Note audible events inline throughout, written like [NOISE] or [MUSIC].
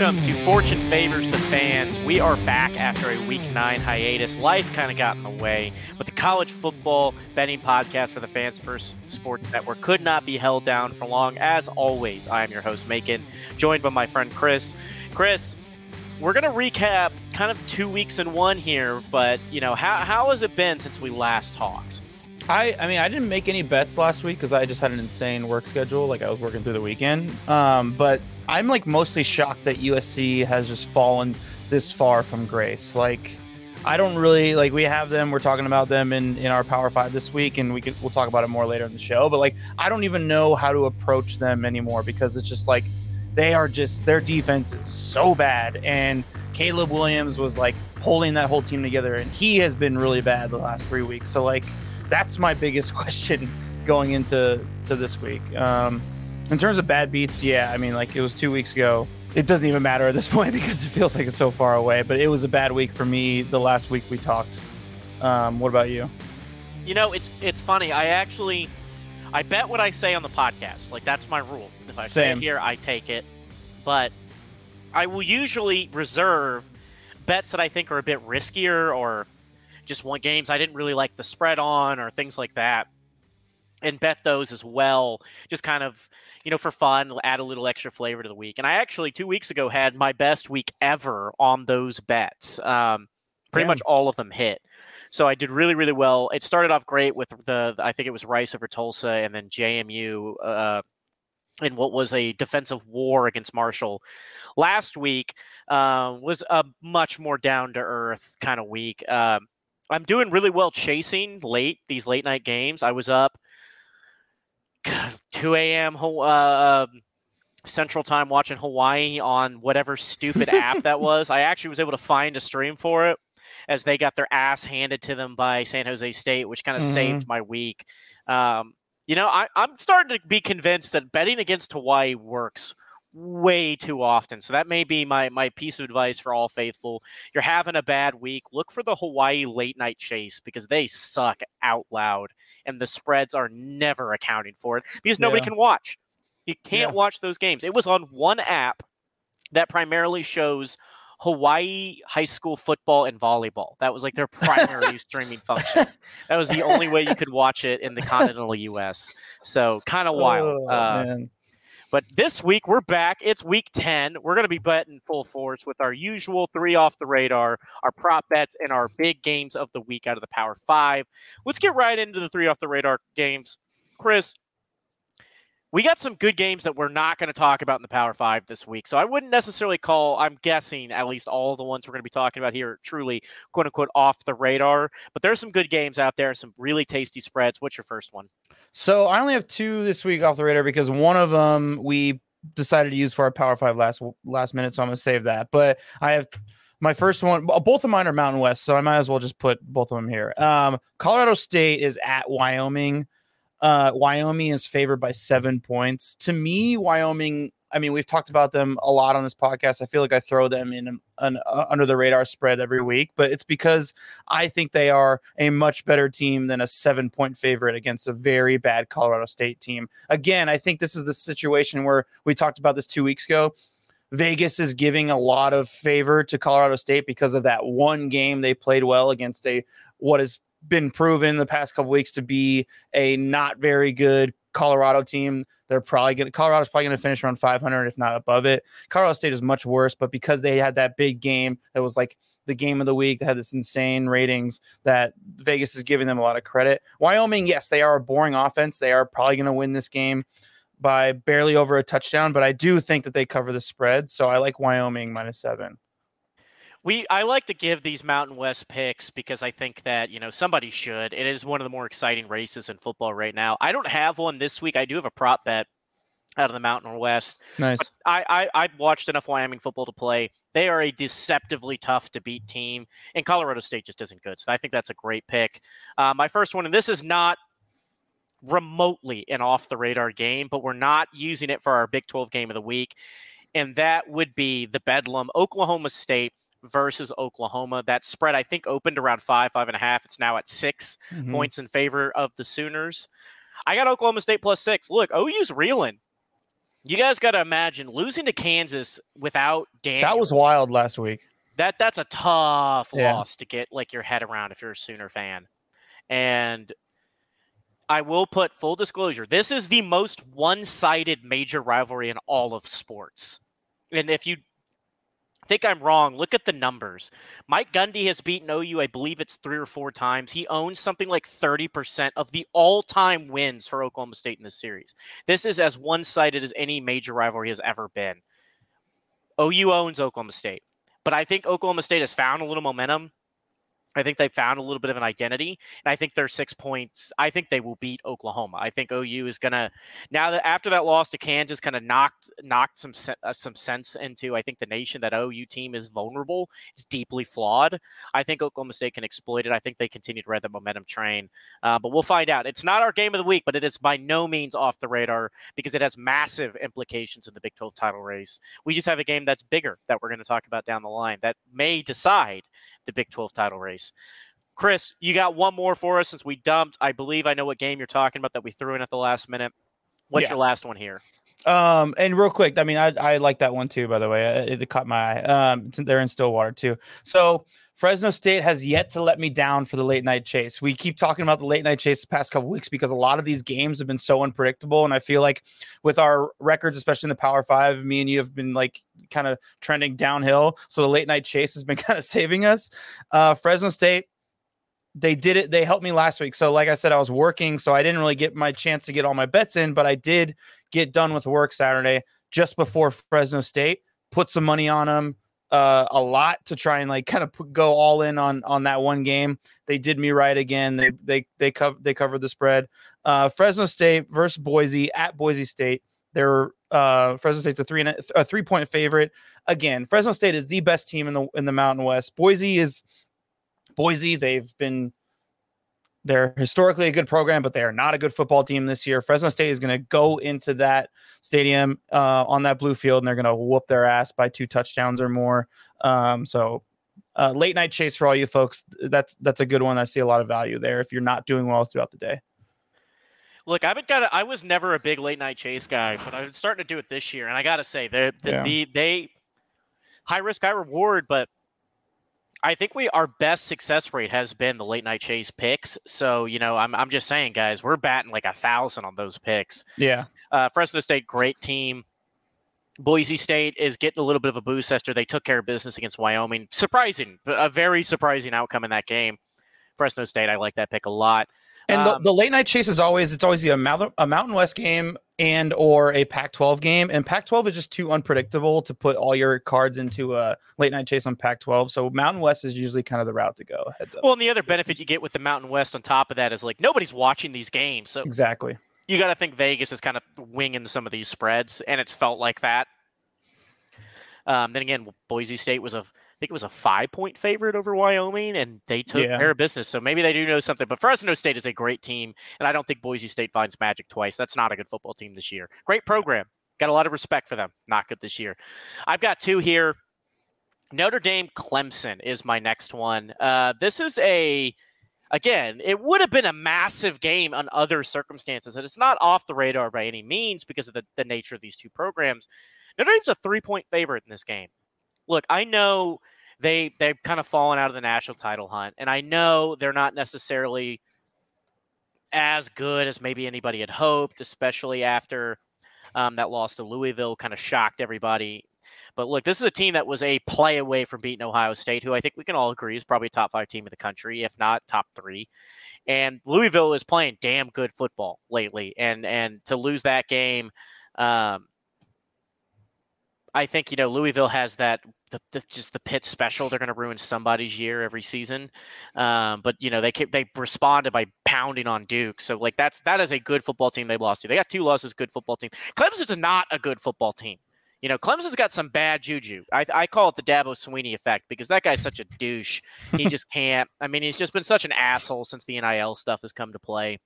welcome to Fortune Favors the Fans. We are back after a week nine hiatus. Life kind of got in the way, but the college football betting podcast for the Fans First Sports Network could not be held down for long. As always, I am your host, Macon, joined by my friend Chris. Chris, we're going to recap kind of two weeks in one here, but, you know, how, how has it been since we last talked? I, I mean, I didn't make any bets last week because I just had an insane work schedule. Like I was working through the weekend. Um, but I'm like mostly shocked that USC has just fallen this far from grace. Like, I don't really like. We have them. We're talking about them in in our Power Five this week, and we could we'll talk about it more later in the show. But like, I don't even know how to approach them anymore because it's just like they are just their defense is so bad, and Caleb Williams was like holding that whole team together, and he has been really bad the last three weeks. So like, that's my biggest [LAUGHS] question going into to this week. Um, in terms of bad beats, yeah, I mean, like it was two weeks ago. It doesn't even matter at this [LAUGHS] point because it feels like it's so far away. But it was a bad week for me the last week we talked. Um, what about you? You know, it's it's funny. I actually I bet what I say on the podcast. Like that's my rule. If I say it here, I take it. But I will usually reserve bets that I think are a bit riskier or just one games I didn't really like the spread on or things like that and bet those as well just kind of you know for fun add a little extra flavor to the week and i actually two weeks ago had my best week ever on those bets um, pretty Damn. much all of them hit so i did really really well it started off great with the i think it was rice over tulsa and then jmu uh, in what was a defensive war against Marshall. Last week uh, was a much more down to earth kind of week. Um, I'm doing really well chasing late these late night games. I was up 2 a.m. Uh, um, Central Time watching Hawaii on whatever stupid app that [LAUGHS] was. I actually was able to find a stream for it as they got their ass handed to them by San Jose State, which kind of mm-hmm. saved my week. Um, you know, I, I'm starting to be convinced that betting against Hawaii works way too often. So that may be my my piece of advice for all faithful. You're having a bad week. Look for the Hawaii late night chase because they suck out loud and the spreads are never accounting for it because nobody yeah. can watch. You can't yeah. watch those games. It was on one app that primarily shows Hawaii high school football and volleyball. That was like their primary [LAUGHS] streaming function. That was the only way you could watch it in the continental US. So kind of wild. Oh, uh, but this week we're back. It's week 10. We're going to be betting full force with our usual three off the radar, our prop bets, and our big games of the week out of the Power Five. Let's get right into the three off the radar games. Chris, we got some good games that we're not going to talk about in the Power Five this week. So I wouldn't necessarily call, I'm guessing, at least all the ones we're going to be talking about here truly, quote unquote, off the radar. But there's some good games out there, some really tasty spreads. What's your first one? So I only have two this week off the radar because one of them we decided to use for our Power Five last last minute. So I'm going to save that. But I have my first one, both of mine are Mountain West, so I might as well just put both of them here. Um, Colorado State is at Wyoming. Uh, Wyoming is favored by seven points. To me, Wyoming. I mean, we've talked about them a lot on this podcast. I feel like I throw them in an, an uh, under the radar spread every week, but it's because I think they are a much better team than a seven point favorite against a very bad Colorado State team. Again, I think this is the situation where we talked about this two weeks ago. Vegas is giving a lot of favor to Colorado State because of that one game they played well against a what is been proven the past couple weeks to be a not very good Colorado team. They're probably going to Colorado's probably going to finish around 500 if not above it. Colorado State is much worse, but because they had that big game that was like the game of the week, that had this insane ratings that Vegas is giving them a lot of credit. Wyoming, yes, they are a boring offense. They are probably going to win this game by barely over a touchdown, but I do think that they cover the spread, so I like Wyoming minus 7 we I like to give these Mountain West picks because I think that you know somebody should. It is one of the more exciting races in football right now. I don't have one this week. I do have a prop bet out of the Mountain West. Nice. I, I I watched enough Wyoming football to play. They are a deceptively tough to beat team, and Colorado State just isn't good. So I think that's a great pick. Uh, my first one, and this is not remotely an off the radar game, but we're not using it for our Big 12 game of the week. And that would be the Bedlam Oklahoma State versus Oklahoma. That spread, I think, opened around five, five and a half. It's now at 6 mm-hmm. points in favor of the Sooners. I got Oklahoma State plus six. Look, OU's reeling. You guys got to imagine losing to Kansas without Dan. That was wild last week. That that's a tough Yeah. loss to get like your head around if you're a Sooner fan. And I will put full disclosure. This is the most one-sided major rivalry in all of sports. And if you think I'm wrong, look at the numbers. Mike Gundy has beaten OU, I believe it's three or four times. He owns something like 30% of the all-time wins for Oklahoma State in this series. This is as one-sided as any major rivalry has ever been. OU owns Oklahoma State. But I think Oklahoma State has found a little momentum. I think they found a little bit of an identity, and I think they're six points. I think they will beat Oklahoma. I think OU is gonna now that after that loss to Kansas, kind of knocked knocked some uh, some sense into. I think the nation that OU team is vulnerable. It's deeply flawed. I think Oklahoma State can exploit it. I think they continue to ride the momentum train, uh, but we'll find out. It's not our game of the week, but it is by no means off the radar because it has massive implications in the Big 12 title race. We just have a game that's bigger that we're going to talk about down the line that may decide the Big 12 title race. Chris, you got one more for us since we dumped. I believe I know what game you're talking about that we threw in at the last minute. What's Yeah. your last one here? Um, and real quick, I mean, I, I like that one too, by the way. It, it caught my eye. Um, it's- they're in Stillwater too. So Fresno State has yet to let me down for the late night chase. We keep talking about the late night chase the past couple weeks because a lot of these games have been so unpredictable. And I feel like with our records, especially in the Power Five, me and you have been like kind of trending downhill. So the late night chase has been [LAUGHS] kind of saving us. Uh, Fresno State they did it. They helped me last week. So, like I said, I was working, so I didn't really get my chance to get all my bets in, but I did get done with work Saturday just before Fresno State. Put some money on them, uh, a lot to try and like kind of put, go all in on on that one game. They did me right again. They they they covered they covered the spread. Uh, Fresno State versus Boise at Boise State. They're uh, Fresno State's a three a three point favorite. Again, Fresno State is the best team in the in the Mountain West. Boise is Boise, they've been they're historically a good program, but they are not a good football team this year. Fresno State is going to go into that stadium uh, on that blue field, and they're going to whoop their ass by two touchdowns or more. Um, so, uh, late night chase for all you folks. That's that's a good one. I see a lot of value there if you're not doing well throughout the day. Look, I've been kind of. I was never a big late night chase guy, but I've been starting to do it this year, and I got to say, the the, Yeah. the they high risk, high reward, but I think we our best success rate has been the late night chase picks. So you know, I'm I'm just saying, guys, we're batting like a thousand on those picks. Yeah, Uh, Fresno State, great team. Boise State is getting a little bit of a boost after they took care of business against Wyoming. Surprising, a very surprising outcome in that game. Fresno State, I like that pick a lot. And the, Um, the late night chase is always it's always a Mountain, a Mountain West game and or a Pac-12 game, and Pac-12 is just too unpredictable to put all your cards into a late night chase on Pac-12. So Mountain West is usually kind of the route to go. Heads up. Well, and the other benefit you get with the Mountain West on top of that is like nobody's watching these games, so Exactly. you got to think Vegas is kind of winging some of these spreads, and it's felt like that. Um, then again, Boise State was a, think it was a five point favorite over Wyoming, and they took Yeah. care of business. So maybe they do know something. But Fresno State is a great team, and I don't think Boise State finds magic twice. That's not a good football team this year. Great program, got a lot of respect for them. Not good this year. I've got two here. Notre Dame Clemson is my next one. Uh, this is a again, it would have been a massive game on other circumstances, and it's not off the radar by any means because of the, the nature of these two programs. Notre Dame's a three point favorite in this game. Look, I know they they've kind of fallen out of the national title hunt, and I know they're not necessarily as good as maybe anybody had hoped, especially after um, that loss to Louisville kind of shocked everybody. But look, this is a team that was a play away from beating Ohio State, who I think we can all agree is probably a top five team in the country, if not top three. And Louisville is playing damn good football lately, and and to lose that game, um, I think you know Louisville has that the, the just the pit special. They're going to ruin somebody's year every season, um, but you know they kept, they responded by pounding on Duke. So like that's that is a good football team they lost to. They got two losses, good football team. Clemson's not a good football team. You know, Clemson's got some bad juju. I, I call it the Dabo Swinney effect because that guy's such a douche. He [LAUGHS] just can't. I mean, he's just been such an asshole since the NIL stuff has come to play.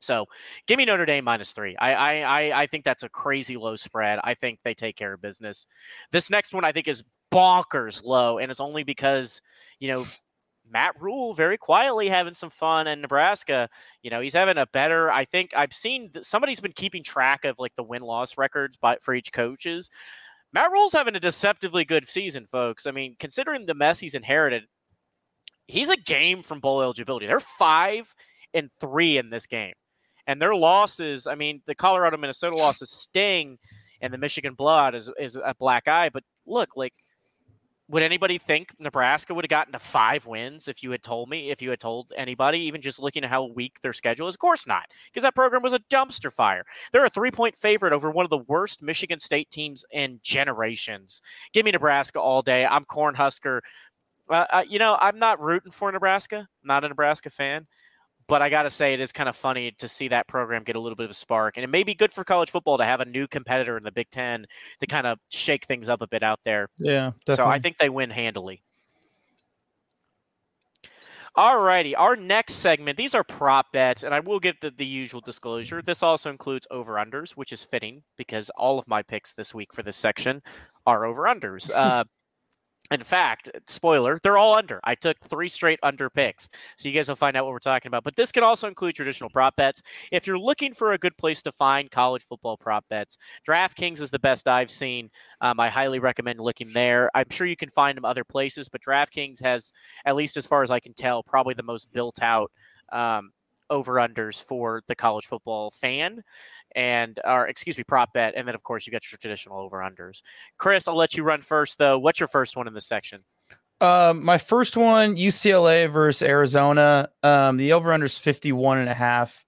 So, give me Notre Dame minus three. I, I I I think that's a crazy low spread. I think they take care of business. This next one I think is bonkers low, and it's only because you know Matt Rhule very quietly having some fun in Nebraska. You know, he's having a better. I think I've seen somebody's been keeping track of like the win loss records by for each coaches. Matt Rhule's having a deceptively good season, folks. I mean, considering the mess he's inherited, he's a game from bowl eligibility. They're five and three in this game, and their losses. I mean, the Colorado Minnesota losses sting, and the Michigan blowout is is a black eye. But look, like would anybody think Nebraska would have gotten to five wins if you had told me, if you had told anybody, even just looking at how weak their schedule is? Of course not, because that program was a dumpster fire. They're a three point favorite over one of the worst Michigan State teams in generations. Give me Nebraska all day. I'm Cornhusker. Uh, uh, you know, I'm not rooting for Nebraska, not a Nebraska fan but I got to say, it is kind of funny to see that program get a little bit of a spark. And it may be good for college football to have a new competitor in the Big Ten to kind of shake things up a bit out there. Yeah, definitely. So I think they win handily. All righty, our next segment. These are prop bets, and I will give the, the usual disclosure. This also includes over unders, which is fitting because all of my picks this week for this section are over unders. Uh, in fact, spoiler, they're all under. I took three straight under picks. So you guys will find out what we're talking about. But this can also include traditional prop bets. If you're looking for a good place to find college football prop bets, DraftKings is the best I've seen. Um, I highly recommend looking there. I'm sure you can find them other places, but DraftKings has, at least as far as I can tell, probably the most built out um, over unders for the college football fan and or excuse me prop bet and then of course you got your traditional over unders chris i'll let you run first though. What's your first one in the section? Um, my first one ucla versus arizona. Um, the over under is 51 and a half.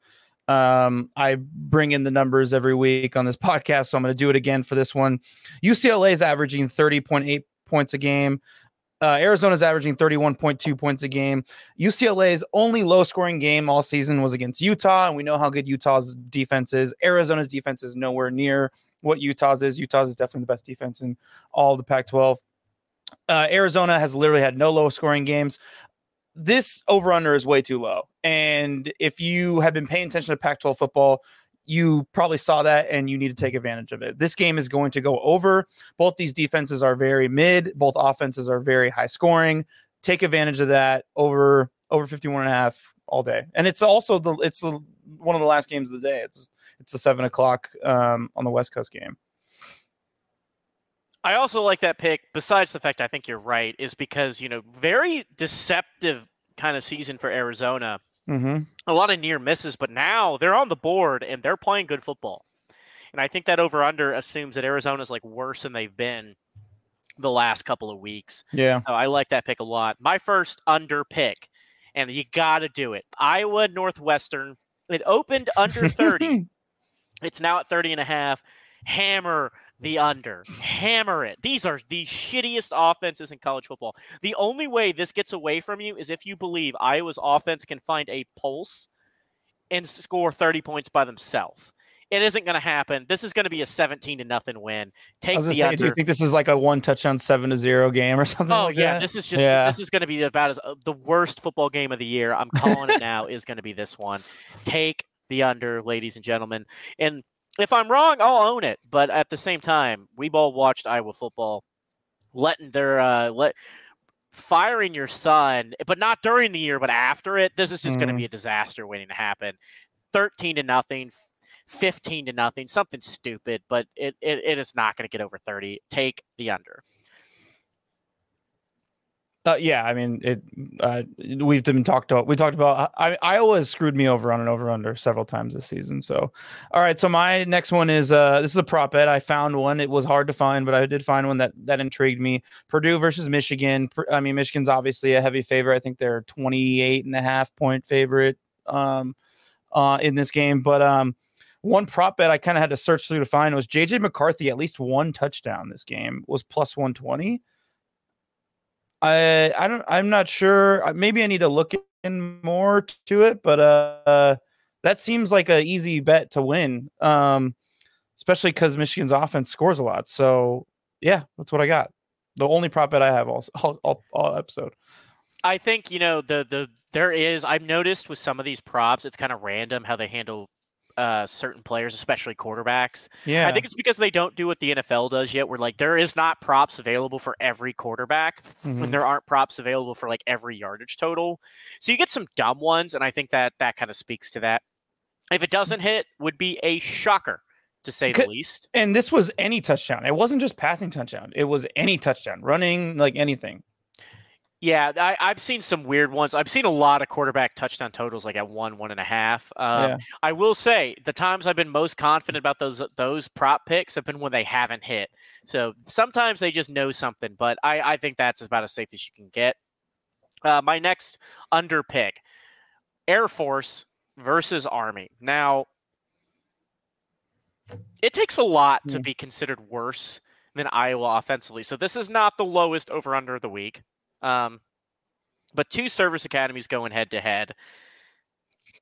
Um, i bring in the numbers every week on this [LAUGHS] podcast so i'm going to do it again for this one. Ucla is averaging 30.8 points a game uh, Arizona's averaging 31.2 points a game. UCLA's only low scoring game all season was against Utah, and we know how good Utah's defense is. Arizona's defense is nowhere near what Utah's is. Utah's is definitely the best defense in all the Pac 12. Uh, Arizona has literally had no low scoring games. This over under is way too low. And if you have been paying attention to Pac 12 football, you probably saw that and you need to take advantage of it. This game is going to go over. Both these defenses are very mid, both offenses are very high scoring. Take advantage of that over over 51 and a half all day. And it's also the it's the, one of the last games of the day. It's it's a seven o'clock um, on the West Coast game. I also like that pick, besides the fact I think you're right, is because, you know, very deceptive kind of season for Arizona Mm-hmm. A lot of near misses, but now they're on the board and they're playing good football. And I think that over under assumes that Arizona's like worse than they've been the last couple of weeks. Yeah. So I like that pick a lot. My first under pick, and you got to do it Iowa Northwestern. It opened under 30. [LAUGHS] it's now at 30 and a half. Hammer the under. Hammer it. These are the shittiest offenses in college football. The only way this gets away from you is if you believe Iowa's offense can find a pulse and score 30 points by themselves. It isn't going to happen. This is going to be a 17 to nothing win. Take the say, under. Do you think this is like a one touchdown, seven to zero game or something? Oh like yeah, that? this is just yeah. this is going to be about as uh, the worst football game of the year. I'm calling it [LAUGHS] now. Is going to be this one. Take the under, ladies and gentlemen. And if I'm wrong, I'll own it. But at the same time, we've all watched Iowa football, letting their uh, let firing your son, but not during the year, but after it. This is just mm. going to be a disaster waiting to happen. Thirteen to nothing, fifteen to nothing, something stupid, but it it, it is not going to get over thirty. Take the under. Uh, yeah, I mean, it. Uh, we've been talked about. We talked about. I, Iowa has screwed me over on an over under several times this season. So, all right. So my next one is. Uh, this is a prop bet. I found one. It was hard to find, but I did find one that that intrigued me. Purdue versus Michigan. I mean, Michigan's obviously a heavy favorite. I think they're 28 and a half point favorite um, uh, in this game. But um, one prop bet I kind of had to search through to find was JJ McCarthy at least one touchdown this game was plus 120. I I don't I'm not sure. Maybe I need to look in more to it, but uh, that seems like an easy bet to win. Um, especially because Michigan's offense scores a lot. So yeah, that's what I got. The only prop bet I have all all, all, all episode. I think you know the the there is I've noticed with some of these props, it's kind of random how they handle uh, certain players, especially quarterbacks. Yeah, I think it's because they don't do what the NFL does yet, where like there is not props available for every quarterback, Mhm. and there aren't props available for like every yardage total. So you get some dumb ones, and I think that that kind of speaks to that. If it doesn't hit, would be a shocker to say the least. And this was any touchdown. It wasn't just passing touchdown. It was any touchdown, running like anything. Yeah, I, I've seen some weird ones. I've seen a lot of quarterback touchdown totals, like at one, one and a half. Um, Yeah. I will say the times I've been most confident about those those prop picks have been when they haven't hit. So sometimes they just know something, but I, I think that's about as safe as you can get. Uh, my next under pick, Air Force versus Army. Now, it takes a lot to Hmm. be considered worse than Iowa offensively. So this is not the lowest over under of the week. Um, but two service academies going head to head.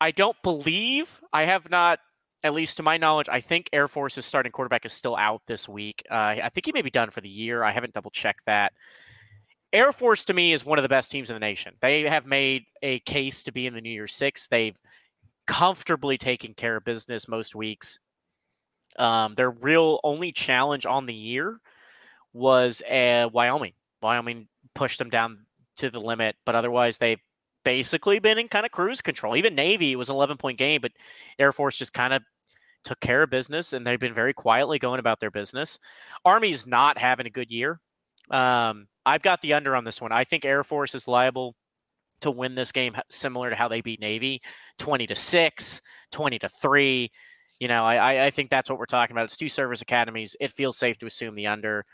I don't believe I have not, at least to my knowledge, I think Air Force's starting quarterback is still out this week. Uh, I think he may be done for the year. I haven't double checked that. Air Force to me is one of the best teams in the nation. They have made a case to be in the New Year Six. They've comfortably taken care of business most weeks. Um, their real only challenge on the year was uh, Wyoming. Wyoming pushed them down to the limit, but otherwise they've basically been in kind of cruise control. Even Navy was an 11 point game, but Air Force just kind of took care of business and they've been very quietly going about their business. Army's not having a good year. Um, I've got the under on this one. I think Air Force is liable to win this game similar to how they beat Navy 20 to 6, 20 to 3. You know, I, I think that's what we're talking about. It's two service academies. It feels safe to assume the under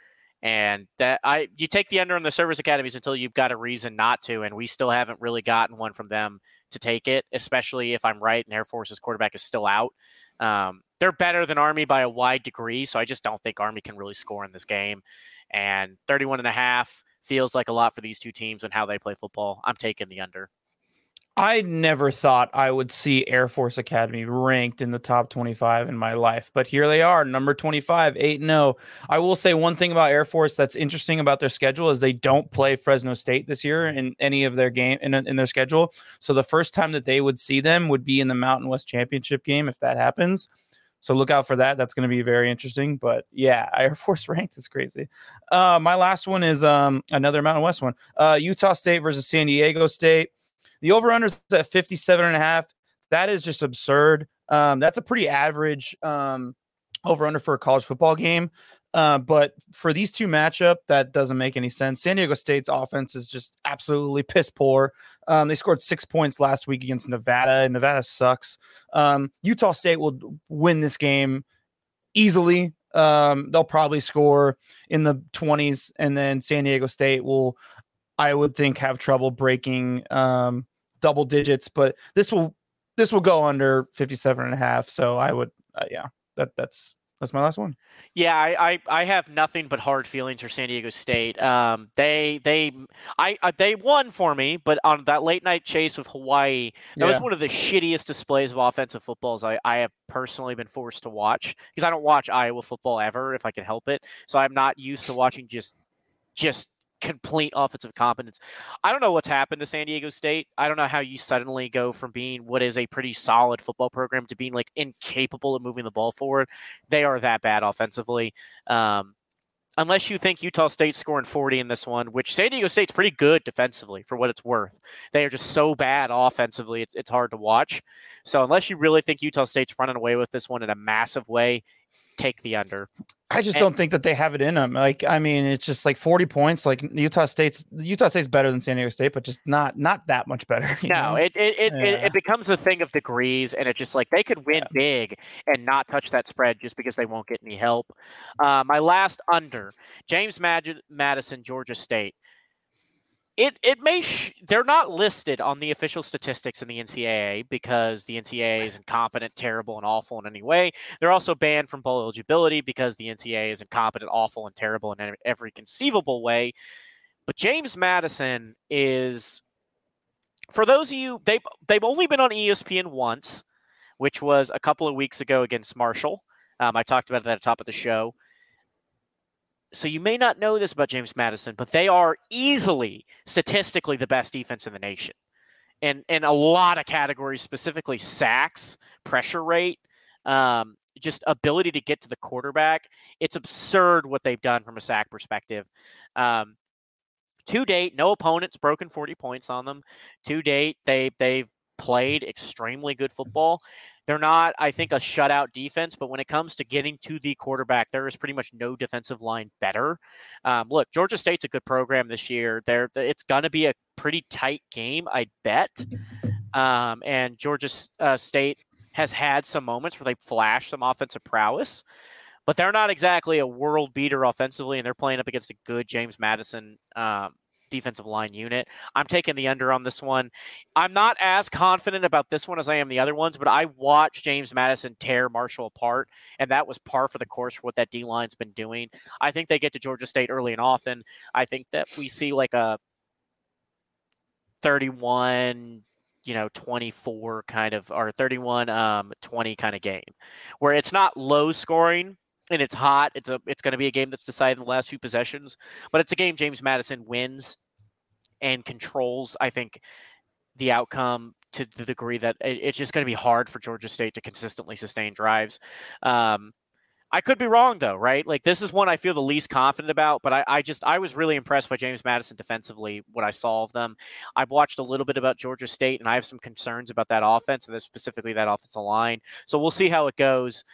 and that I you take the under on the service academies until you've got a reason not to, and we still haven't really gotten one from them to take it, especially if I'm right and Air Force's quarterback is still out. Um, they're better than Army by a wide degree, so I just don't think Army can really score in this game. And 31 and a half feels like a lot for these two teams and how they play football. I'm taking the under. I never thought I would see Air Force Academy ranked in the top 25 in my life, but here they are, number 25, 8 0. I will say one thing about Air Force that's interesting about their schedule is they don't play Fresno State this year in any of their game in, in their schedule. So the first time that they would see them would be in the Mountain West Championship game if that happens. So look out for that. That's going to be very interesting. But yeah, [LAUGHS] Air Force ranked is crazy. Uh, my last one is um, another Mountain West one. Uh, Utah State versus San Diego State. The over under is at 57 and a half. That is just absurd. Um, that's a pretty average um, over under for a college football game. Uh, but for these two matchup, that doesn't make any sense. San Diego State's offense is just absolutely piss poor. Um, they scored six points last week against Nevada, and Nevada sucks. Um, Utah State will win this game easily. Um, they'll probably score in the 20s, and then San Diego State will, I would think, have trouble breaking um, double digits. But this will this will go under 57 and a half. So I would, uh, yeah, that that's that's my last one. Yeah, I, I, I have nothing but hard feelings for San Diego State. Um, they they I, I they won for me, but on that late night chase with Hawaii, that Yeah. was one of the shittiest displays of offensive footballs I, I have personally been forced to watch because I don't watch Iowa football ever if I can help it. So I'm not used to watching just just complete offensive competence. I don't know what's happened to San Diego State. I don't know how you suddenly go from being what is a pretty solid football program to being like incapable of moving the ball forward. They are that bad offensively. Um, unless you think Utah State's scoring 40 in this one, which San Diego State's pretty good defensively for what it's worth. They are just so bad offensively, it's, it's hard to watch. So unless you really think Utah State's running away with this one in a massive way, take the under. I just And- don't think that they have it in them. Like, I mean, it's just like 40 points. Like Utah State's Utah State's better than San Diego State, but just not not that much better. [LAUGHS] you No, know? it it, it, it it becomes a thing of degrees, and it's just like they could win Yeah. big and not touch that spread just because they won't get any help. Uh, my last under James Mad- Madison, Georgia State. It it may sh- they're not listed on the official statistics in the NCAA because the NCAA is incompetent, terrible, and awful in any way. They're also banned from bowl eligibility because the NCAA is incompetent, awful, and terrible in every conceivable way. But James Madison is for those of you they've they've only been on ESPN once, which was a couple of weeks ago against Marshall. Um, I talked about it at the top of the show. So you may not know this about James Madison, but they are easily statistically the best defense in the nation. And in a lot of categories, specifically sacks, pressure rate, um, just ability to get to the quarterback. It's absurd what they've done from a sack perspective. Um, to date, no opponents broken 40 points on them. To date, they they've played extremely good football. They're not, I think, a shutout defense, but when it comes to getting to the quarterback, there is pretty much no defensive line better. Um, look, Georgia State's a good program this year. They're, it's going to be a pretty tight game, I bet. Um, and Georgia uh, State has had some moments where they flash some offensive prowess, but they're not exactly a world beater offensively, and they're playing up against a good James Madison um, defensive line unit. I'm taking the under on this one. I'm not as confident about this one as I am the other ones, but I watched James Madison tear Marshall apart, and that was par for the course for what that D line's been doing. I think they get to Georgia State early and often. I think that we see like a 31 you know 24 kind of or 31 um 20 kind of game where it's not low scoring and it's hot. It's a it's going to be a game that's decided in the last few possessions, but it's a game James Madison wins and controls. I think the outcome to the degree that it, it's just going to be hard for Georgia State to consistently sustain drives. Um, I could be wrong though, right? Like this is one I feel the least confident about, but I, I, just I was really impressed by James Madison defensively, what I saw of them. I've watched a little bit about Georgia State and I have some concerns about that offense and specifically that offensive line. So we'll see how it goes.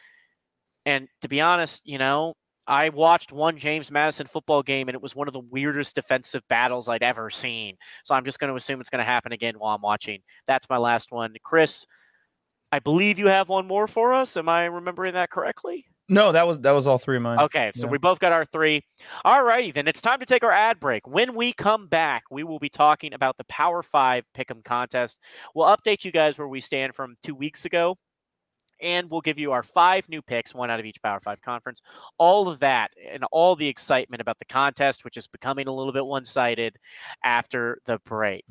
And to be honest, you know, I watched one James Madison football game and it was one of the weirdest defensive battles I'd ever seen. So I'm just going to assume it's going to happen again while I'm watching. That's my last one. Chris, I believe you have one more for us. Am I remembering that correctly? No, that was that was all three of mine. Okay, so yeah. we both got our three. All righty, then it's time to take our ad break. When we come back, we will be talking about the Power Five Pick'em contest. We'll update you guys where we stand from two weeks ago and we'll give you our five new picks, one out of each Power Five conference. All of that and all the excitement about the contest, which is becoming a little bit one sided after the break.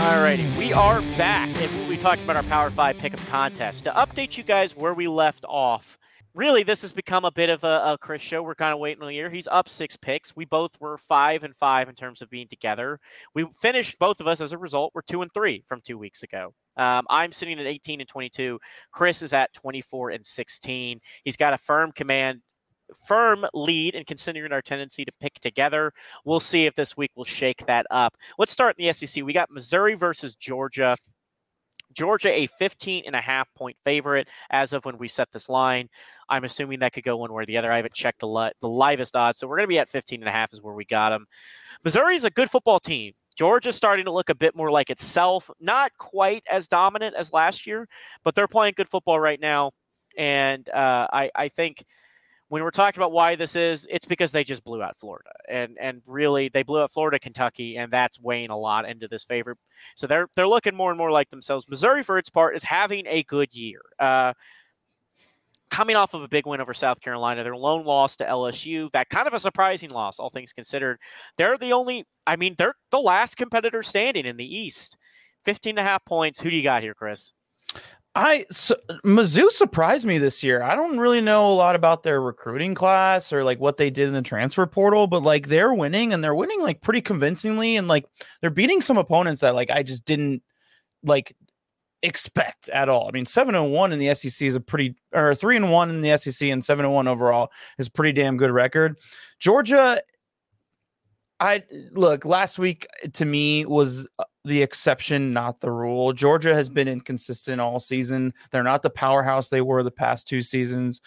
Alrighty, we are back, talking about our Power 5 Pick'em contest. To update you guys where we left off, really, this has become a bit of a, a Chris show. We're kind of waiting a year. He's up six picks. We both were five and five in terms of being together. We finished, both of us, as a result, we're two and three from two weeks ago. Um, I'm sitting at 18 and 22. Chris is at 24 and 16. He's got a firm command firm lead and considering our tendency to pick together. We'll see if this week will shake that up. Let's start in the SEC. We got Missouri versus Georgia. Georgia, a 15 and a half point favorite as of when we set this line. I'm assuming that could go one way or the other. I haven't checked the, li- the livest odds, so we're going to be at 15 and a half is where we got them. Missouri is a good football team. Georgia's starting to look a bit more like itself, not quite as dominant as last year, but they're playing good football right now. And uh, I, I think – when we're talking about why this is, it's because they just blew out Florida, and and really they blew out Florida, Kentucky, and that's weighing a lot into this favor. So they're they're looking more and more like themselves. Missouri, for its part, is having a good year. Uh, coming off of a big win over South Carolina, their lone loss to LSU, that kind of a surprising loss, all things considered. They're the only, I mean, they're the last competitor standing in the East. 15 and a half points. Who do you got here, Chris? I so, Mizzou surprised me this year. I don't really know a lot about their recruiting class or like what they did in the transfer portal, but like they're winning and they're winning like pretty convincingly and like they're beating some opponents that like I just didn't like expect at all. I mean, 7 and 1 in the SEC is a pretty or 3 and 1 in the SEC and 7 and 1 overall is pretty damn good record. Georgia I look last week to me was the exception, not the rule. Georgia has been inconsistent all season. They're not the powerhouse they were the past two seasons.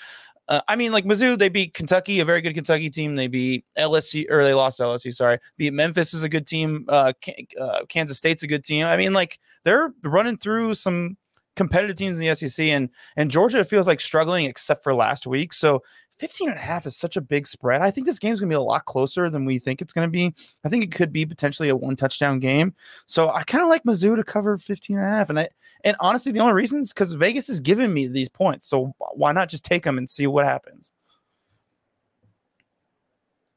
Uh, I mean, like Mizzou, they beat Kentucky, a very good Kentucky team. They beat LSU, or they lost LSU. Sorry, beat Memphis is a good team. Uh, uh, Kansas State's a good team. I mean, like they're running through some competitive teams in the SEC, and and Georgia feels like struggling except for last week. So 15 and a half is such a big spread. I think this game's going to be a lot closer than we think it's going to be. I think it could be potentially a one touchdown game. So I kind of like Mizzou to cover 15 and a half. And I, and honestly, the only reason is because Vegas is giving me these points. So why not just take them and see what happens?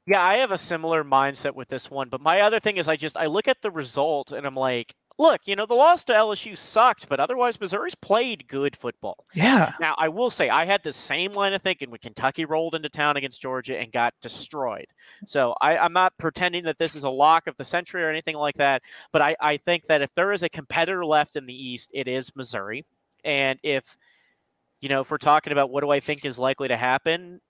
Yeah, I have a similar mindset with this one. But my other thing is I just, I look at the result and I'm like, look, you know, the loss to LSU sucked, but otherwise Missouri's played good football. Yeah. Now, I will say I had the same line of thinking when Kentucky rolled into town against Georgia and got destroyed. So I, am not pretending that this is a lock of the century or anything like that, but I, I think that if there is a competitor left in the East, it is Missouri. And if you know, if we're talking about what do I think is likely to happen,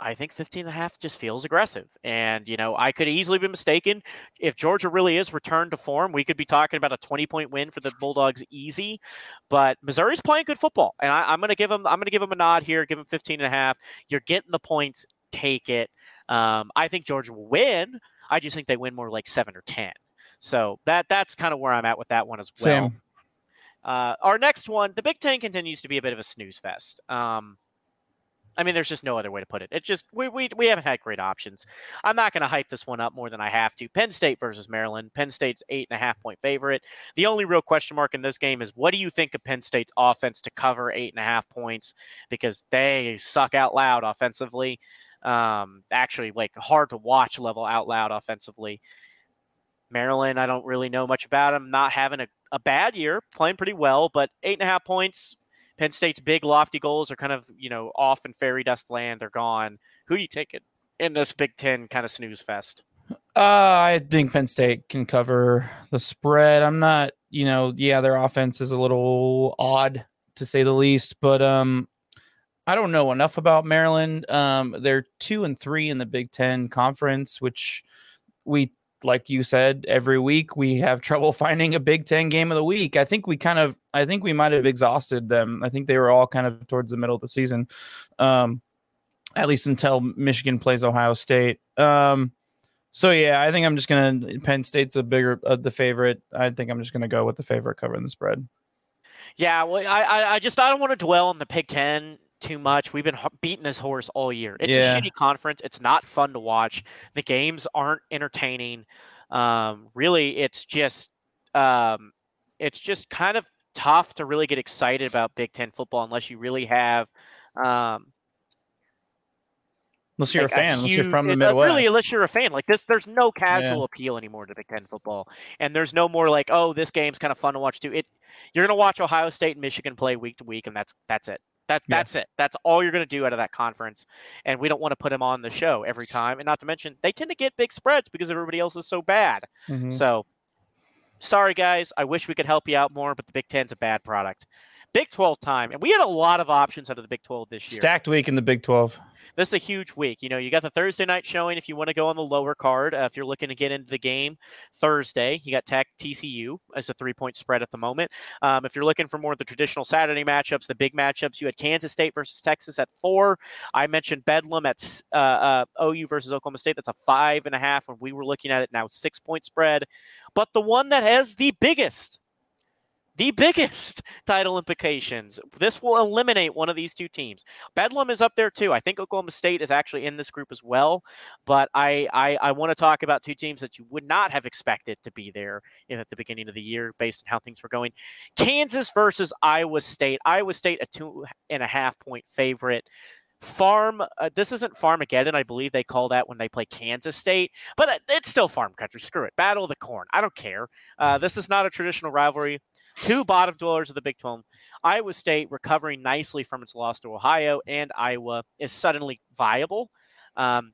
I think 15 and a half just feels aggressive. And, you know, I could easily be mistaken. If Georgia really is returned to form, we could be talking about a 20 point win for the Bulldogs easy. But Missouri's playing good football. And I, am going to give them, I'm going to give them a nod here, give them 15 and a half. You're getting the points, take it. Um, I think Georgia will win. I just think they win more like seven or 10. So that that's kind of where I'm at with that one as well. Same. Uh, our next one, the Big Ten continues to be a bit of a snooze fest. Um, I mean, there's just no other way to put it. It's just we we, we haven't had great options. I'm not going to hype this one up more than I have to. Penn State versus Maryland. Penn State's eight and a half point favorite. The only real question mark in this game is what do you think of Penn State's offense to cover eight and a half points because they suck out loud offensively. Um, actually, like hard to watch level out loud offensively. Maryland, I don't really know much about them. Not having a, a bad year, playing pretty well, but eight and a half points Penn State's big lofty goals are kind of you know off in fairy dust land. They're gone. Who do you take it in this Big Ten kind of snooze fest? Uh, I think Penn State can cover the spread. I'm not, you know, yeah, their offense is a little odd to say the least, but um, I don't know enough about Maryland. Um, they're two and three in the Big Ten conference, which we like you said, every week we have trouble [LAUGHS] finding a Big Ten game of the week. I think we kind of, I think we might have exhausted them. I think they were all kind of towards the middle of the season, um, at least until Michigan plays Ohio State. Um, so yeah, I think I'm just gonna. Penn State's a bigger uh, the favorite. I think I'm just gonna go with the favorite covering the spread. Yeah, well, I, I just I don't want to dwell on the Big Ten too much. We've been beating this horse all year. It's yeah. a shitty conference. It's not fun to watch. The games aren't entertaining. Um, really, it's just um, it's just kind of tough to really get excited about Big Ten football unless you really have. Um, unless you're like a fan, a huge, unless you're from the Midwest. Really, unless you're a fan, like this, there's no casual yeah. appeal anymore to Big Ten football, and there's no more like, oh, this game's kind of fun to watch too. It, you're gonna watch Ohio State and Michigan play week to week, and that's that's it. That that's yeah. it. That's all you're going to do out of that conference, and we don't want to put him on the show every time. And not to mention, they tend to get big spreads because everybody else is so bad. Mm-hmm. So, sorry guys, I wish we could help you out more, but the Big Ten's a bad product. Big 12 time, and we had a lot of options out of the Big 12 this year. Stacked week in the Big 12 this is a huge week. You know, you got the Thursday night showing if you want to go on the lower card. Uh, if you're looking to get into the game Thursday, you got Tech TCU as a three point spread at the moment. Um, if you're looking for more of the traditional Saturday matchups, the big matchups, you had Kansas State versus Texas at four. I mentioned Bedlam at uh, uh, OU versus Oklahoma State. That's a five and a half when we were looking at it now, six point spread. But the one that has the biggest the biggest [LAUGHS] title implications. This will eliminate one of these two teams. Bedlam is up there too. I think Oklahoma State is actually in this group as well. But I I, I want to talk about two teams that you would not have expected to be there at the beginning of the year based on how things were going. Kansas versus Iowa State. Iowa State a two and a half point favorite. Farm, uh, this isn't Farmageddon. I believe they call that when they play Kansas State, but uh, it's still farm country. Screw it. Battle of the corn. I don't care. Uh, this is not a traditional rivalry two bottom dwellers of the Big 12. Iowa State recovering nicely from its loss to Ohio, and Iowa is suddenly viable. Um,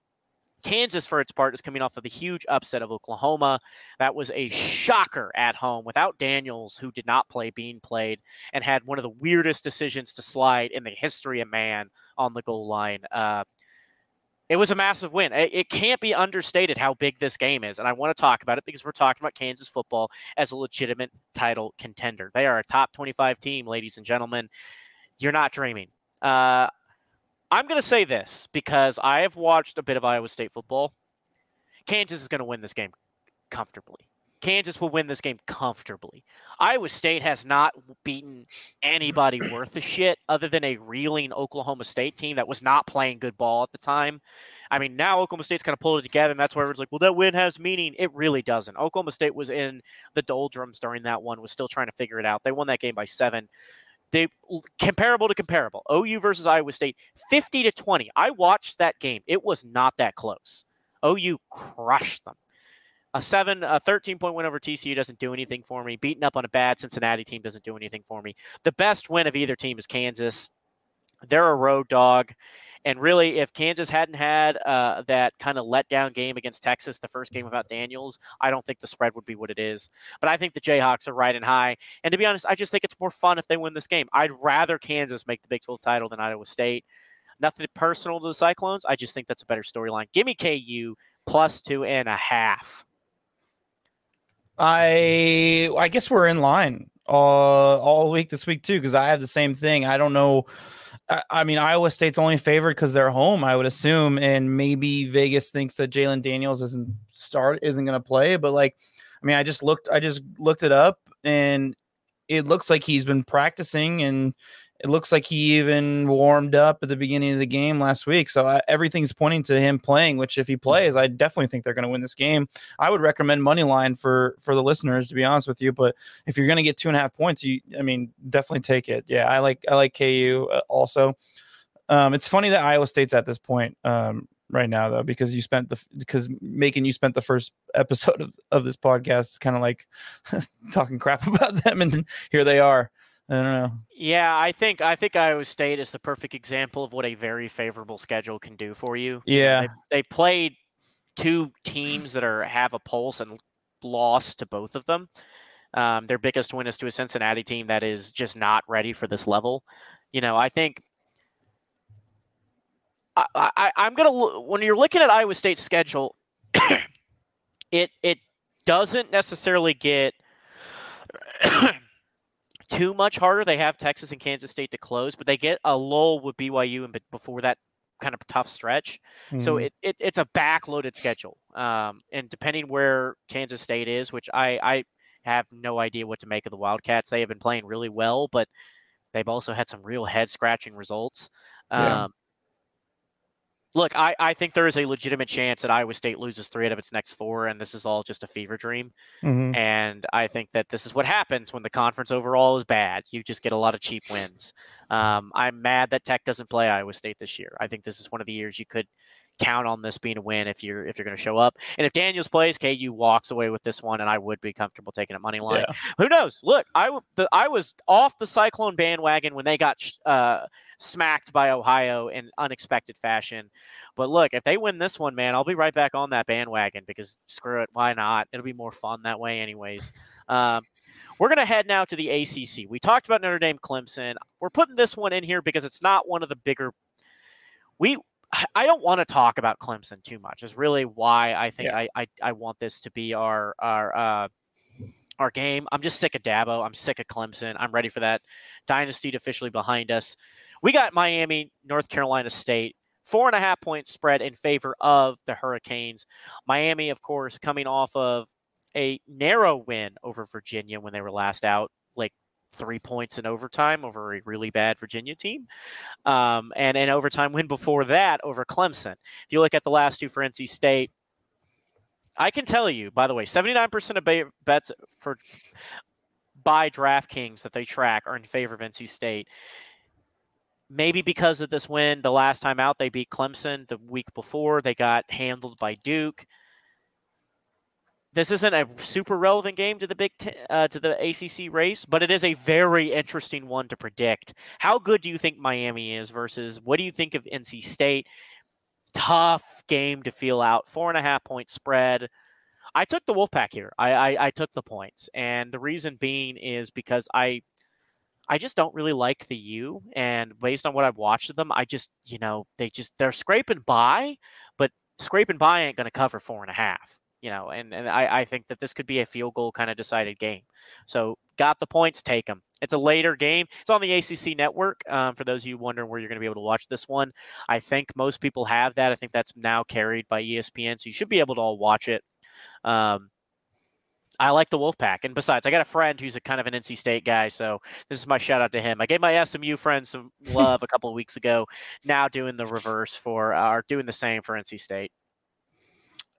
Kansas, for its part, is coming off of the huge upset of Oklahoma. That was a shocker at home without Daniels, who did not play, being played, and had one of the weirdest decisions to slide in the history of man on the goal line. Uh, it was a massive win. It, can't be understated how big this game is. And I want to talk about it because we're talking about Kansas football as a legitimate title contender. They are a top 25 team, ladies and gentlemen. You're not dreaming. Uh, I'm going to say this because I have watched a bit of Iowa State football. Kansas is going to win this game comfortably. Kansas will win this game comfortably. Iowa State has not beaten anybody worth a shit other than a reeling Oklahoma State team that was not playing good ball at the time. I mean, now Oklahoma State's kind of pulled it together, and that's why everyone's like, well, that win has meaning. It really doesn't. Oklahoma State was in the doldrums during that one, was still trying to figure it out. They won that game by seven. They comparable to comparable. OU versus Iowa State, 50 to 20. I watched that game. It was not that close. OU crushed them. A seven, a 13 point win over TCU doesn't do anything for me. Beating up on a bad Cincinnati team doesn't do anything for me. The best win of either team is Kansas. They're a road dog. And really, if Kansas hadn't had uh, that kind of letdown game against Texas, the first game without Daniels, I don't think the spread would be what it is. But I think the Jayhawks are riding high. And to be honest, I just think it's more fun if they win this game. I'd rather Kansas make the Big 12 title than Iowa State. Nothing personal to the Cyclones. I just think that's a better storyline. Give me KU plus two and a half. I I guess we're in line all all week this week too because I have the same thing. I don't know. I, I mean, Iowa State's only favored because they're home. I would assume, and maybe Vegas thinks that Jalon Daniels isn't start isn't going to play. But like, I mean, I just looked. I just looked it up, and it looks like he's been practicing and it looks like he even warmed up at the beginning of the game last week. So I, everything's pointing to him playing. Which, if he plays, I definitely think they're going to win this game. I would recommend money line for for the listeners, to be honest with you. But if you're going to get two and a half points, you, I mean, definitely take it. Yeah, I like I like KU uh, also. Um, it's funny that Iowa State's at this point um, right now, though, because you spent the because Macon you spent the first episode of, of this podcast kind of like [LAUGHS] talking crap [LAUGHS] about them, and here they are. I don't know. Yeah, I think I think Iowa State is the perfect example of what a very favorable schedule can do for you. Yeah, they, they played two teams that are have a pulse and lost to both of them. Um, their biggest win is to a Cincinnati team that is just not ready for this level. You know, I think I, I, I'm gonna when you're looking at Iowa State's schedule, [COUGHS] it it doesn't necessarily get [COUGHS] [COUGHS] too much harder. They have Texas and Kansas State to close, but they get a lull with BYU and before that kind of tough stretch. Mm-hmm. So it, it, it's a backloaded schedule. Um, and depending where Kansas State is, which I, I have no idea what to make of the Wildcats. They have been playing really well, but they've also had some real head scratching results. Yeah. Look, I, I think there is a legitimate chance that Iowa State loses three out of its next four, and this is all just a fever dream. Mm-hmm. And I think that this is what happens when the conference overall is bad. You just get a lot of cheap wins. Um, I'm mad that Tech doesn't play Iowa State this year. I think this is one of the years you could count on this being a win if you're if you're going to show up. And if Daniels plays, KU walks away with this one, and I would be comfortable taking a money line. Yeah. Who knows? Look, I the, I was off the Cyclone bandwagon when they got uh, smacked by Ohio in unexpected fashion. But look, if they win this one, man, I'll be right back on that bandwagon because screw it, why not? It'll be more fun that way, anyways. Um, we're going to head now to the ACC. We talked about Notre Dame Clemson. We're putting this one in here because it's not one of the bigger. We I don't want to talk about Clemson too much. Is really why I think yeah. I, I, I want this to be our our uh, our game. I'm just sick of Dabo. I'm sick of Clemson. I'm ready for that dynasty to officially behind us. We got Miami, North Carolina State, four and a half point spread in favor of the Hurricanes. Miami, of course, coming off of a narrow win over Virginia when they were last out, like three points in overtime over a really bad Virginia team. Um, and an overtime win before that over Clemson. If you look at the last two for NC State, I can tell you, by the way, 79% of bets for by DraftKings that they track are in favor of NC State. Maybe because of this win, the last time out they beat Clemson the week before, they got handled by Duke this isn't a super relevant game to the Big Ten, uh, to the ACC race, but it is a very interesting one to predict. How good do you think Miami is versus what do you think of NC State? Tough game to feel out. Four and a half point spread. I took the Wolfpack here. I, I, I took the points, and the reason being is because I I just don't really like the U, and based on what I've watched of them, I just you know they just they're scraping by, but scraping by ain't going to cover four and a half you know, and, and I, I think that this could be a field goal kind of decided game. So got the points, take them. It's a later game. It's on the ACC network. Um, for those of you wondering where you're going to be able to watch this one, I think most people have that. I think that's now carried by ESPN, so you should be able to all watch it. Um, I like the Wolfpack, and besides, I got a friend who's a kind of an NC State guy, so this is my shout out to him. I gave my SMU friend some love a couple of weeks ago. Now doing the reverse for, uh, or doing the same for NC State.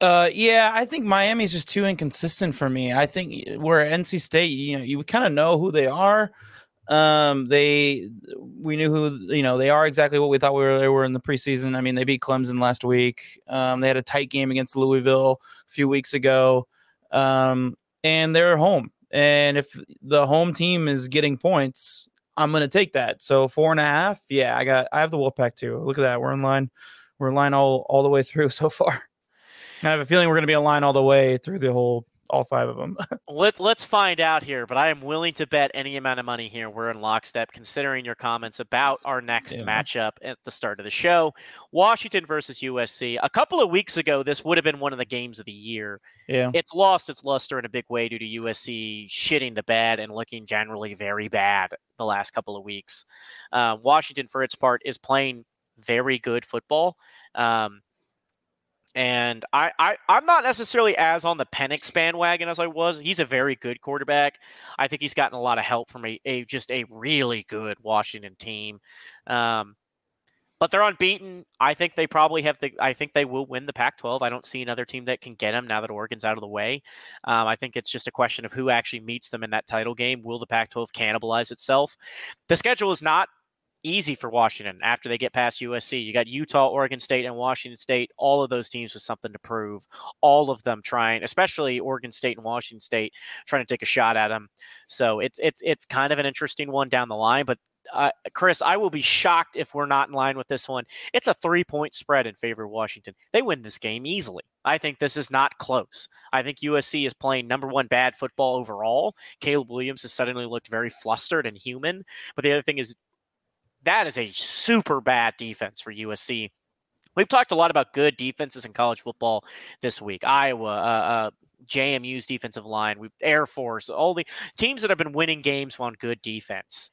Uh, yeah, I think Miami's just too inconsistent for me. I think where NC State, you know, you kind of know who they are. Um, they we knew who you know they are exactly what we thought we were, they were in the preseason. I mean, they beat Clemson last week. Um, they had a tight game against Louisville a few weeks ago. um, and they're home. And if the home team is getting points, I'm gonna take that. So four and a half, yeah, I got I have the Wolfpack too. Look at that, we're in line, we're in line all all the way through [LAUGHS] so far. I have a feeling we're gonna be in line all the way through the whole all five of them. [LAUGHS] Let Let's find out here, but I am willing to bet any amount of money here. We're in lockstep, considering your comments about our next yeah. matchup at the start of the show: Washington versus USC. A couple of weeks ago, this would have been one of the games of the year. Yeah, it's lost its luster in a big way due to USC shitting the bed and looking generally very bad the last couple of weeks. Uh, Washington, for its part, is playing very good football. Um, and I, I I'm not necessarily as on the Penix bandwagon as I was. He's a very good quarterback. I think he's gotten a lot of help from a, a just a really good Washington team. Um, but they're unbeaten. I think they probably have the. I think they will win the Pac-12. I don't see another team that can get them now that Oregon's out of the way. Um, I think it's just a question of who actually meets them in that title game. Will the Pac-12 cannibalize itself? The schedule is not easy for Washington after they get past USC. You got Utah, Oregon State, and Washington State. All of those teams with something to prove. All of them trying, especially Oregon State and Washington State, trying to take a shot at them. So it's it's it's kind of an interesting one down the line. But uh, Chris, I will be shocked if we're not in line with this one. It's a three point spread in favor of Washington. They win this game easily. I think this is not close. I think USC is playing number one bad football overall. Caleb Williams has suddenly looked very flustered and human. But the other thing is that is a super bad defense for USC. We've talked a lot about good defenses in college football this week. Iowa, uh, uh, JMU's defensive line, we Air Force, all the teams that have been winning games on good defense.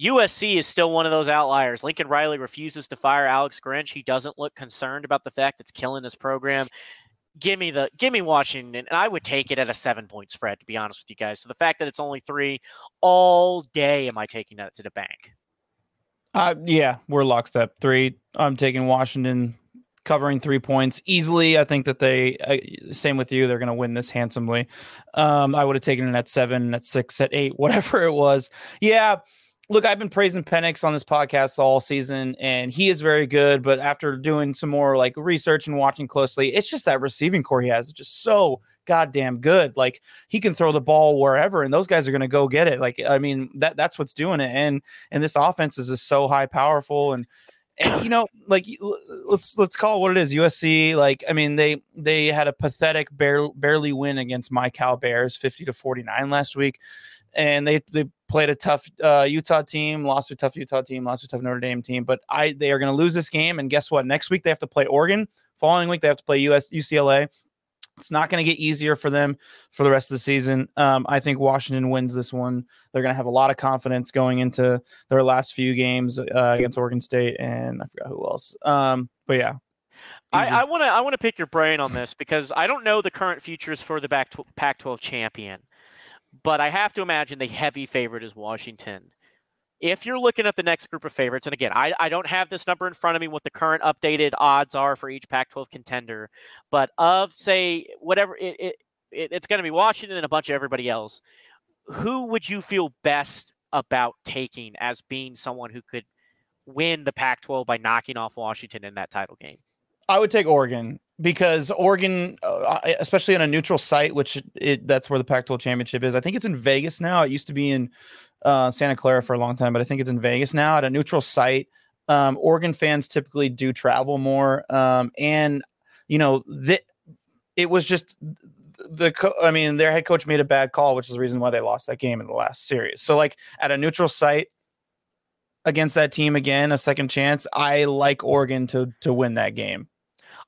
USC is still one of those outliers. Lincoln Riley refuses to fire Alex Grinch. He doesn't look concerned about the fact it's killing his program. Give me the give me Washington, and I would take it at a seven point spread. To be honest with you guys, so the fact that it's only three all day, am I taking that to the bank? Uh, yeah, we're lockstep. Three. I'm taking Washington covering three points easily. I think that they, uh, same with you, they're going to win this handsomely. Um, I would have taken it at seven, at six, at eight, [LAUGHS] whatever it was. Yeah. Look, I've been praising Penix on this podcast all season, and he is very good. But after doing some more like research and watching closely, it's just that receiving corps he has is just so goddamn good. Like he can throw the ball wherever, and those guys are going to go get it. Like I mean, that that's what's doing it. And and this offense is just so high powerful and. And, you know, [COUGHS] like let's let's call it what it is. USC, like I mean, they they had a pathetic, bare, barely win against my Cal Bears, fifty to forty nine last week, and they they played a tough uh, Utah team, lost a tough Utah team, lost a tough Notre Dame team. But I they are going to lose this game, and guess what? Next week they have to play Oregon. Following week they have to play US UCLA. It's not going to get easier for them for the rest of the season. Um, I think Washington wins this one. They're going to have a lot of confidence going into their last few games uh, against Oregon State and I forgot who else. Um, but yeah, I want to I want to pick your brain on this because I don't know the current futures for the Pac-12 champion, but I have to imagine the heavy favorite is Washington if you're looking at the next group of favorites, and again, I, I don't have this number in front of me what the current updated odds are for each Pac 12 contender, but of say whatever it, it, it it's going to be Washington and a bunch of everybody else, who would you feel best about taking as being someone who could win the Pac 12 by knocking off Washington in that title game? I would take Oregon because Oregon, uh, especially on a neutral site, which it, that's where the Pac-12 championship is. I think it's in Vegas now. It used to be in uh, Santa Clara for a long time, but I think it's in Vegas now at a neutral site. Um, Oregon fans typically do travel more, um, and you know that it was just the. Co- I mean, their head coach made a bad call, which is the reason why they lost that game in the last series. So, like at a neutral site against that team again, a second chance. I like Oregon to to win that game.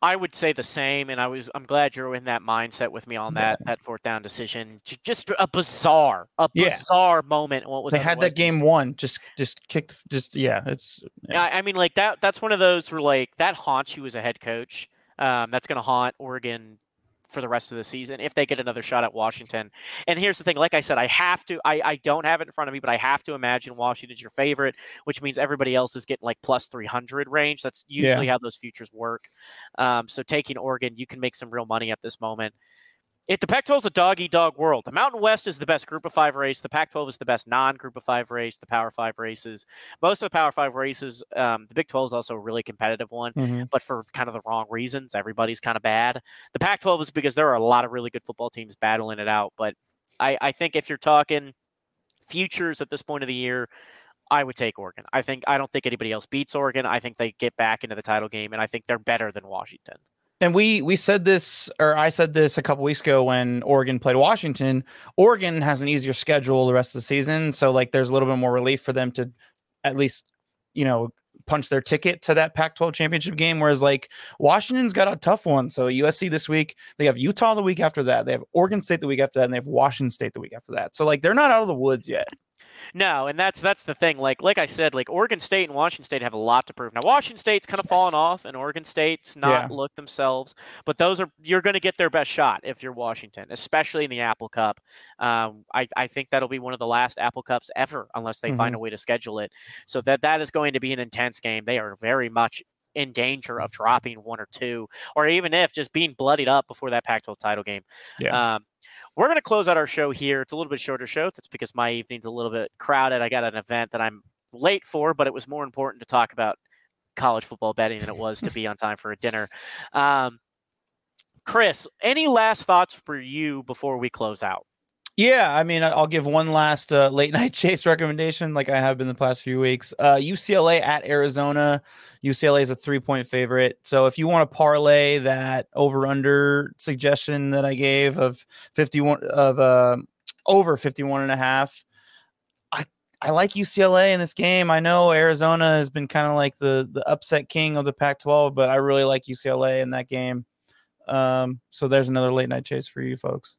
I would say the same, and I was I'm glad you're in that mindset with me on that that fourth down decision. Just a bizarre, a yeah. bizarre moment. What was they had that game won? Just just kicked. Just yeah, it's. Yeah. I, I mean, like that. That's one of those where like that haunts you as a head coach. Um, that's going to haunt Oregon for the rest of the season if they get another shot at Washington. And here's the thing, like I said, I have to I, I don't have it in front of me, but I have to imagine Washington's your favorite, which means everybody else is getting like plus 300 range. That's usually yeah. how those futures work. Um, so taking Oregon, you can make some real money at this moment. It the Pac-12 is a dog eat dog world. The Mountain West is the best Group of Five race. The Pac-12 is the best non-Group of Five race. The Power Five races, most of the Power Five races, um, the Big 12 is also a really competitive one, mm-hmm. but for kind of the wrong reasons. Everybody's kind of bad. The Pac-12 is because there are a lot of really good football teams battling it out. But I, I think if you're talking futures at this point of the year, I would take Oregon. I think I don't think anybody else beats Oregon. I think they get back into the title game, and I think they're better than Washington and we we said this or I said this a couple weeks ago when Oregon played Washington. Oregon has an easier schedule the rest of the season, so like there's a little bit more relief for them to at least you know punch their ticket to that Pac-12 championship game. Whereas like Washington's got a tough one. So USC this week, they have Utah the week after that, they have Oregon State the week after that, and they have Washington State the week after that. So like they're not out of the woods yet. No, and that's that's the thing. Like like I said, like Oregon State and Washington State have a lot to prove. Now Washington State's kind of yes. fallen off, and Oregon State's not yeah. looked themselves. But those are you're going to get their best shot if you're Washington, especially in the Apple Cup. Um, I I think that'll be one of the last Apple Cups ever, unless they mm-hmm. find a way to schedule it. So that that is going to be an intense game. They are very much in danger of dropping one or two, or even if just being bloodied up before that Pac-12 title game. Yeah. Um, we're going to close out our show here. It's a little bit shorter show. That's because my evening's a little bit crowded. I got an event that I'm late for, but it was more important to talk about college football betting than it was to be on time for a dinner. Um, Chris, any last thoughts for you before we close out? Yeah, I mean, I'll give one last uh, late [LAUGHS] night chase recommendation, like I have been the past few weeks. Uh, UCLA at Arizona. UCLA is a three point favorite. So if you want to parlay that over under suggestion that I gave of 51 of uh, over 51 and a half, I, I like UCLA in this game. I know Arizona has been kind of like the, the upset king of the Pac 12, but I really like UCLA in that game. Um, so there's another late night chase for you folks.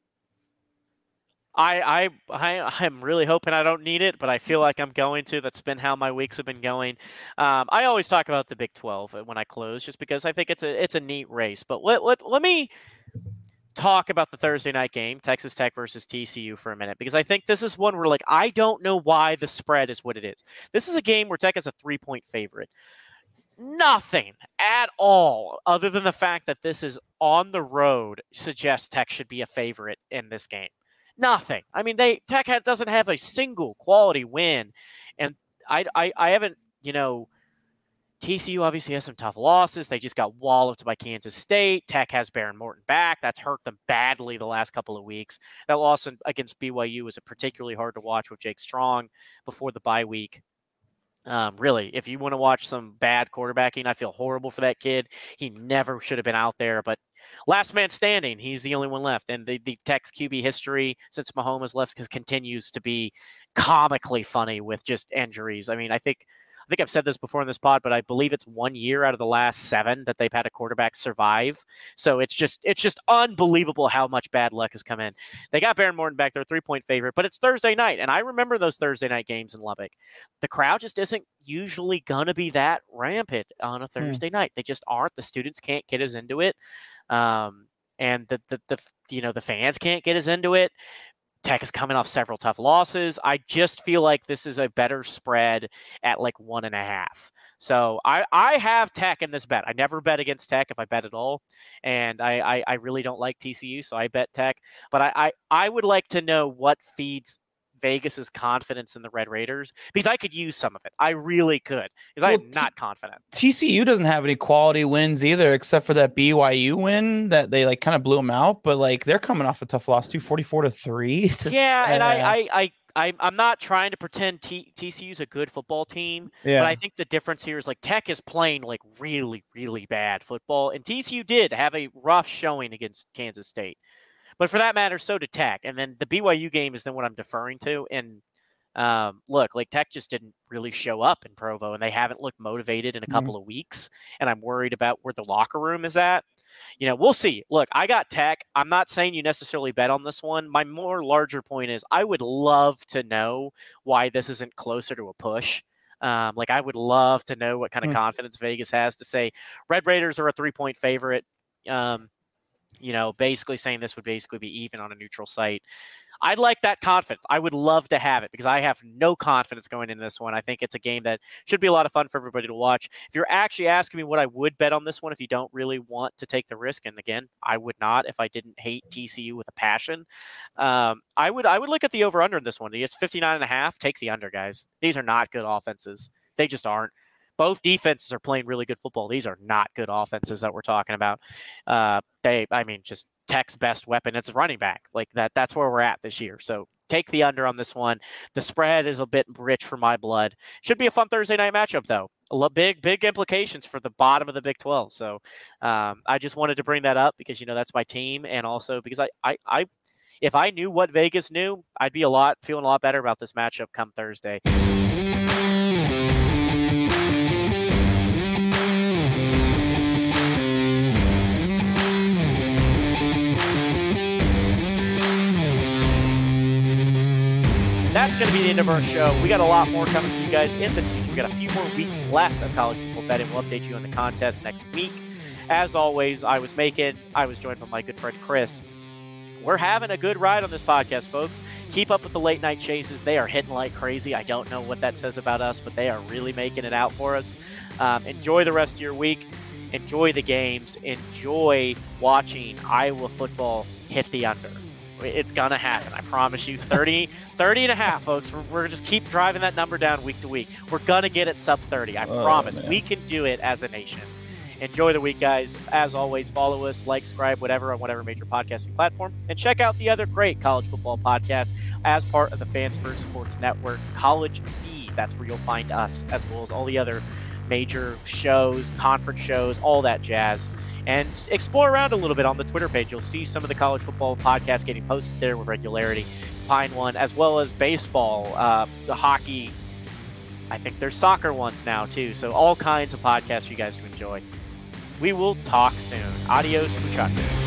I, I I I'm really hoping I don't need it, but I feel like I'm going to. That's been how my weeks have been going. Um, I always talk about the Big 12 uh, when I close, just because I think it's a it's a neat race. But let let, let me talk about the Thursday night game, Texas Tech versus TCU, for a minute, because I think this is one where like I don't know why the spread is what it is. This is a game where Tech is a three point favorite. Nothing at all, other than the fact that this is on the road, suggests Tech should be a favorite in this game. Nothing. I mean, they Tech doesn't have a single quality win, and I, I, I haven't, you know, TCU obviously has some tough losses. They just got walloped by Kansas State. Tech has Behren Morton back. That's hurt them badly the last couple of weeks. That loss against BYU was particularly hard to watch with Jake Strong before the bye week. Um, really, if you want to watch some bad quarterbacking, I feel horrible for that kid. He never should have been out there, but last man standing. He's the only one left. And the, the Tech QB history since Mahomes left continues to be comically funny with just injuries. I mean, I think I think I've said this before in this pod, but I believe it's one year out of the last seven that they've had a quarterback survive. So it's just it's just unbelievable how much bad luck has come in. They got Behren Morton back, they're three point favorite, but it's Thursday night, and I remember those Thursday night games in Lubbock. The crowd just isn't usually gonna be that rampant on a hmm. Thursday mm. night. They just aren't. The students can't get as into it. Um, and the, the the you know the fans can't get as into it. Tech is coming off several tough losses. I just feel like this is a better spread at like one and a half. So I, I have Tech in this bet. I never bet against Tech if I bet at all, and I, I, I really don't like TCU, so I bet Tech. But I, I, I would like to know what feeds Vegas's confidence in the Red Raiders because I could use some of it. I really could because well, I'm not confident. TCU doesn't have any quality wins either, except for that BYU win that they like kind of blew them out. But like they're coming off a tough loss too, 44 to three. [LAUGHS] Yeah, and I, I, I I, I'm not trying to pretend T, TCU's a good football team, yeah. but I think the difference here is like Tech is playing like really, really bad football, and TCU did have a rough showing against Kansas State. But for that matter, so did Tech. And then the BYU game is then what I'm deferring to. And um, look, like Tech just didn't really show up in Provo, and they haven't looked motivated in a mm-hmm. couple mm-hmm. of weeks. And I'm worried about where the locker room is at. You know, we'll see. Look, I got Tech. I'm not saying you necessarily bet on this one. My more larger point is I would love to know why this isn't closer to a push. Um, like I would love to know what kind of mm-hmm. confidence Vegas has to say Red Raiders are a three point favorite. Um, you know, basically saying this would basically be even on a neutral site. I'd like that confidence. I would love to have it because I have no confidence going into this one. I think it's a game that should be a lot of fun for everybody to watch. If you're actually asking me what I would bet on this one, if you don't really want to take the risk, and again, I would not if I didn't hate TCU with a passion. Um, I would I would look at the over under in this one. It's 59 and a half. Take the under, guys. These are not good offenses. They just aren't both defenses are playing really good football. These are not good offenses that we're talking about. Uh, they, I mean, just Tech's best weapon, it's running back. Like that, that's where we're at this year. So take the under on this one. The spread is a bit rich for my blood. Should be a fun Thursday night matchup, though. Big, big implications for the bottom of the Big 12. So um, I just wanted to bring that up because you know that's my team, and also because I, I, I, if I knew what Vegas knew, I'd be a lot feeling a lot better about this matchup come Thursday. That's going to be the end of our show. We got a lot more coming for you guys in the future. We got a few more weeks left of college football betting. We'll update you on the contest next week. As always, I was Macon. I was joined by my good friend Chris. We're having a good ride on this podcast, folks. Keep up with the late night chases. They are hitting like crazy. I don't know what that says about us, but they are really making it out for us. Um, enjoy the rest of your week. Enjoy the games. Enjoy watching Iowa football hit the under. It's going to happen. I promise you. 30, 30 and a half, folks. We're, we're just keep driving that number down week to week. We're going to get it sub 30. I oh, promise. Man. We can do it as a nation. Enjoy the week, guys. As always, follow us, like, subscribe, whatever, on whatever major podcasting platform. And check out the other great college football podcast as part of the Fans First Sports Network, College Feed. That's where you'll find us, as well as all the other major shows, conference shows, all that jazz and explore around a little bit on the Twitter page. You'll see some of the college football podcasts getting posted there with regularity. Pine one, as well as baseball, uh, the hockey. I think there's soccer ones now too. So all kinds of podcasts for you guys to enjoy. We will talk soon. Adios, muchachos.